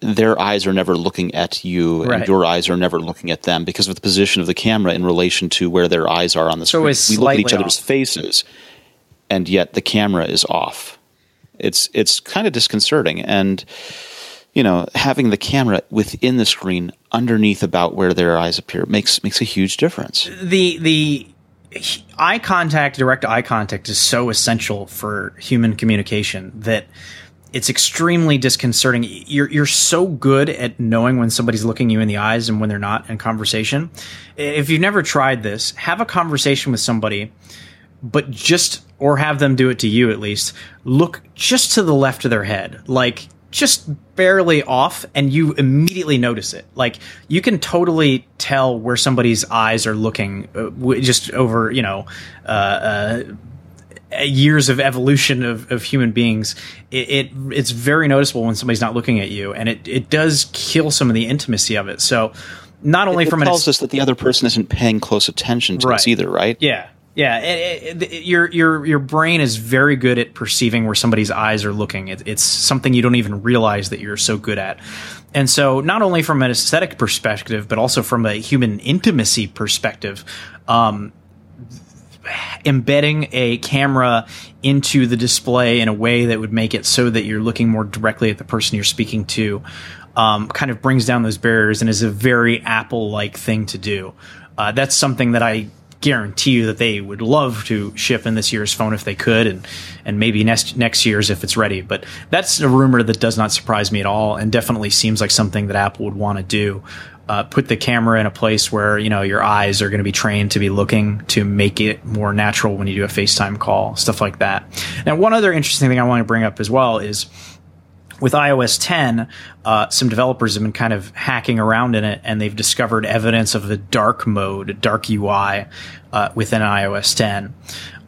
their eyes are never looking at you right. and your eyes are never looking at them because of the position of the camera in relation to where their eyes are on the screen. We look at each other's off. faces and yet the camera is off. It's it's kind of disconcerting and you know, having the camera within the screen underneath about where their eyes appear makes makes a huge difference. The the eye contact, direct eye contact is so essential for human communication that it's extremely disconcerting. You're you're so good at knowing when somebody's looking you in the eyes and when they're not in conversation. If you've never tried this, have a conversation with somebody, but just or have them do it to you at least. Look just to the left of their head, like just barely off and you immediately notice it. Like you can totally tell where somebody's eyes are looking uh, just over, you know, uh, uh, years of evolution of, of human beings. It, it, it's very noticeable when somebody's not looking at you and it, it does kill some of the intimacy of it. So not only it, from it tells us that the other person isn't paying close attention to right. us either, right? Yeah. Yeah, it, it, it, your your your brain is very good at perceiving where somebody's eyes are looking. it's something you don't even realize that you're so good at. And so, not only from an aesthetic perspective, but also from a human intimacy perspective, um, embedding a camera into the display in a way that would make it so that you're looking more directly at the person you're speaking to um, kind of brings down those barriers and is a very Apple like thing to do. Uh, that's something that I guarantee you that they would love to ship in this year's phone if they could, and and maybe next next year's if it's ready. But that's a rumor that does not surprise me at all, and definitely seems like something that Apple would want to do. Uh, put the camera in a place where you know your eyes are going to be trained to be looking to make it more natural when you do a FaceTime call, stuff like that. Now, one other interesting thing I want to bring up as well is with iOS 10, uh, some developers have been kind of hacking around in it, and they've discovered evidence of a dark mode, dark UI, uh, within iOS 10,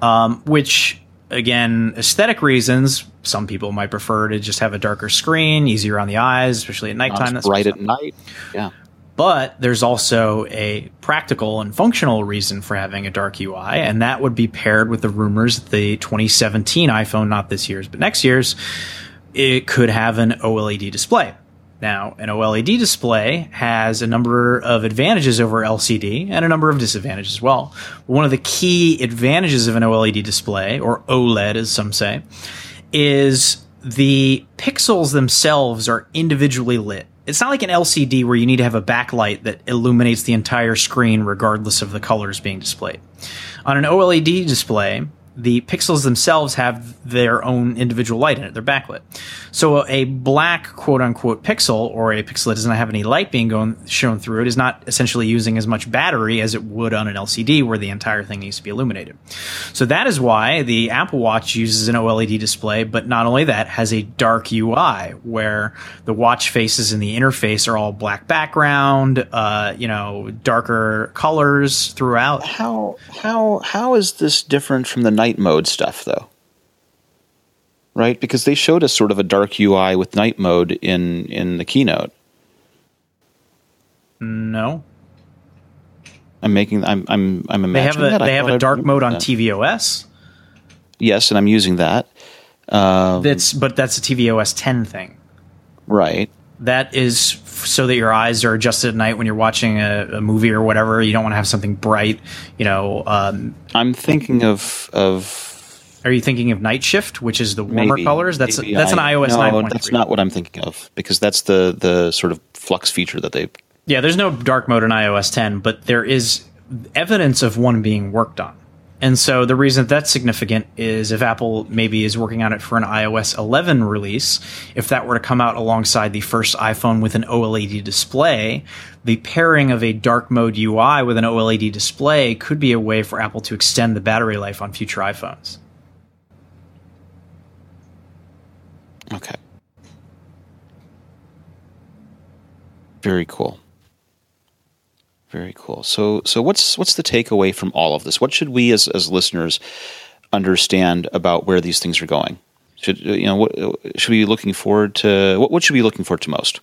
um, which again, aesthetic reasons, some people might prefer to just have a darker screen, easier on the eyes, especially at nighttime. Not bright at night. Yeah. But there's also a practical and functional reason for having a dark UI, and that would be paired with the rumors that the 2017 iPhone, not this year's, but next year's, it could have an OLED display. Now, an OLED display has a number of advantages over LCD and a number of disadvantages as well. One of the key advantages of an OLED display, or OLED as some say, is the pixels themselves are individually lit. It's not like an LCD where you need to have a backlight that illuminates the entire screen regardless of the colors being displayed. On an OLED display, the pixels themselves have their own individual light in it. They're backlit. So a black quote unquote pixel or a pixel that doesn't have any light being going shown through it is not essentially using as much battery as it would on an LCD where the entire thing needs to be illuminated. So that is why the Apple Watch uses an OLED display, but not only that, has a dark UI where the watch faces and the interface are all black background, uh, you know, darker colors throughout. How how how is this different from the night night mode stuff, though. Right? Because they showed us sort of a dark UI with night mode in in the keynote. No. I'm making. I'm. I'm. I'm imagining they have a, that. They have a dark mode on tvOS. Yes, and I'm using that. Um, that's but that's a tvOS 10 thing. Right. That is so that your eyes are adjusted at night when you're watching a, a movie or whatever. You don't want to have something bright. You know. Um, I'm thinking of of. Are you thinking of Night Shift, which is the warmer maybe, colors? That's that's an iOS no, 9.3. That's not what I'm thinking of because that's the the sort of f.lux feature that they. Yeah, there's no dark mode in iOS 10, but there is evidence of one being worked on. And so the reason that that's significant is if Apple maybe is working on it for an iOS 11 release, if that were to come out alongside the first iPhone with an OLED display, the pairing of a dark mode UI with an OLED display could be a way for Apple to extend the battery life on future iPhones. Okay. Very cool. Very cool. So, so what's what's the takeaway from all of this? What should we as as listeners understand about where these things are going? Should you know? What, should we be looking forward to? What, what should we be looking forward to most?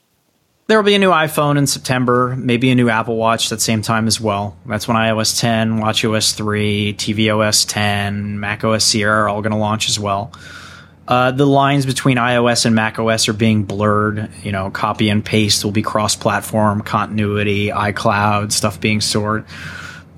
There will be a new iPhone in September, maybe a new Apple Watch at the same time as well. That's when iOS 10, WatchOS 3, tvOS 10, macOS Sierra are all going to launch as well. Uh, the lines between iOS and macOS are being blurred. You know, copy and paste will be cross-platform, continuity, iCloud stuff being stored,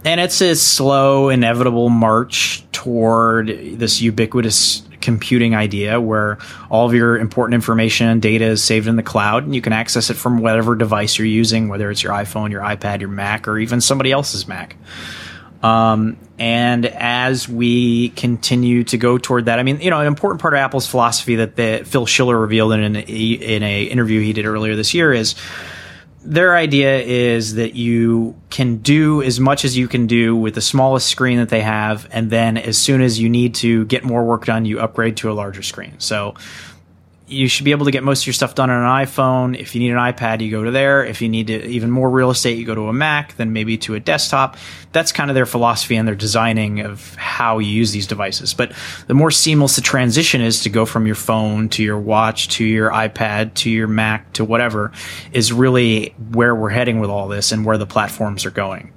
and it's a slow, inevitable march toward this ubiquitous computing idea where all of your important information and data is saved in the cloud and you can access it from whatever device you're using, whether it's your iPhone, your iPad, your Mac, or even somebody else's Mac. Um, and as we continue to go toward that, I mean, you know, an important part of Apple's philosophy that the, Phil Schiller revealed in an in a interview he did earlier this year is their idea is that you can do as much as you can do with the smallest screen that they have, and then as soon as you need to get more work done, you upgrade to a larger screen. So you should be able to get most of your stuff done on an iPhone. If you need an iPad, you go to there. If you need to, even more real estate, you go to a Mac, then maybe to a desktop. That's kind of their philosophy and their designing of how you use these devices. But the more seamless the transition is to go from your phone to your watch to your iPad to your Mac to whatever is really where we're heading with all this and where the platforms are going.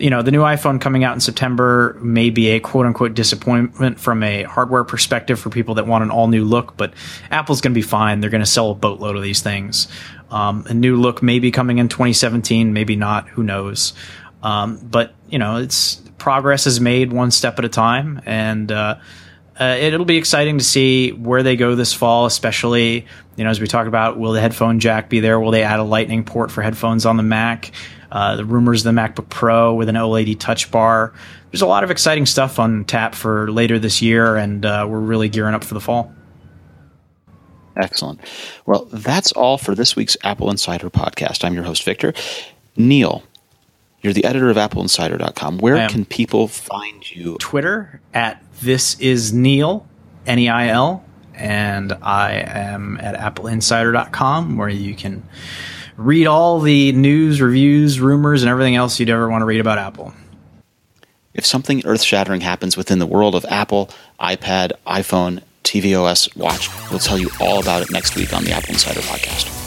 You know, the new iPhone coming out in September may be a quote unquote disappointment from a hardware perspective for people that want an all new look, but Apple's going to be fine. They're going to sell a boatload of these things. Um, a new look may be coming in 2017, maybe not. Who knows? Um, but you know, it's progress is made one step at a time, and uh, uh, it'll be exciting to see where they go this fall, especially you know as we talked about. Will the headphone jack be there? Will they add a Lightning port for headphones on the Mac? Uh, the rumors of the MacBook Pro with an OLED Touch Bar. There's a lot of exciting stuff on tap for later this year, and uh, we're really gearing up for the fall. Excellent. Well, that's all for this week's AppleInsider podcast. I'm your host, Victor. Neil, you're the editor of appleinsider.com. Where can people find you? Twitter at this is Neil, N E I L, and I am at appleinsider.com where you can read all the news, reviews, rumors, and everything else you'd ever want to read about Apple. If something earth shattering happens within the world of Apple, iPad, iPhone, tvOS, watch, we'll tell you all about it next week on the AppleInsider Podcast.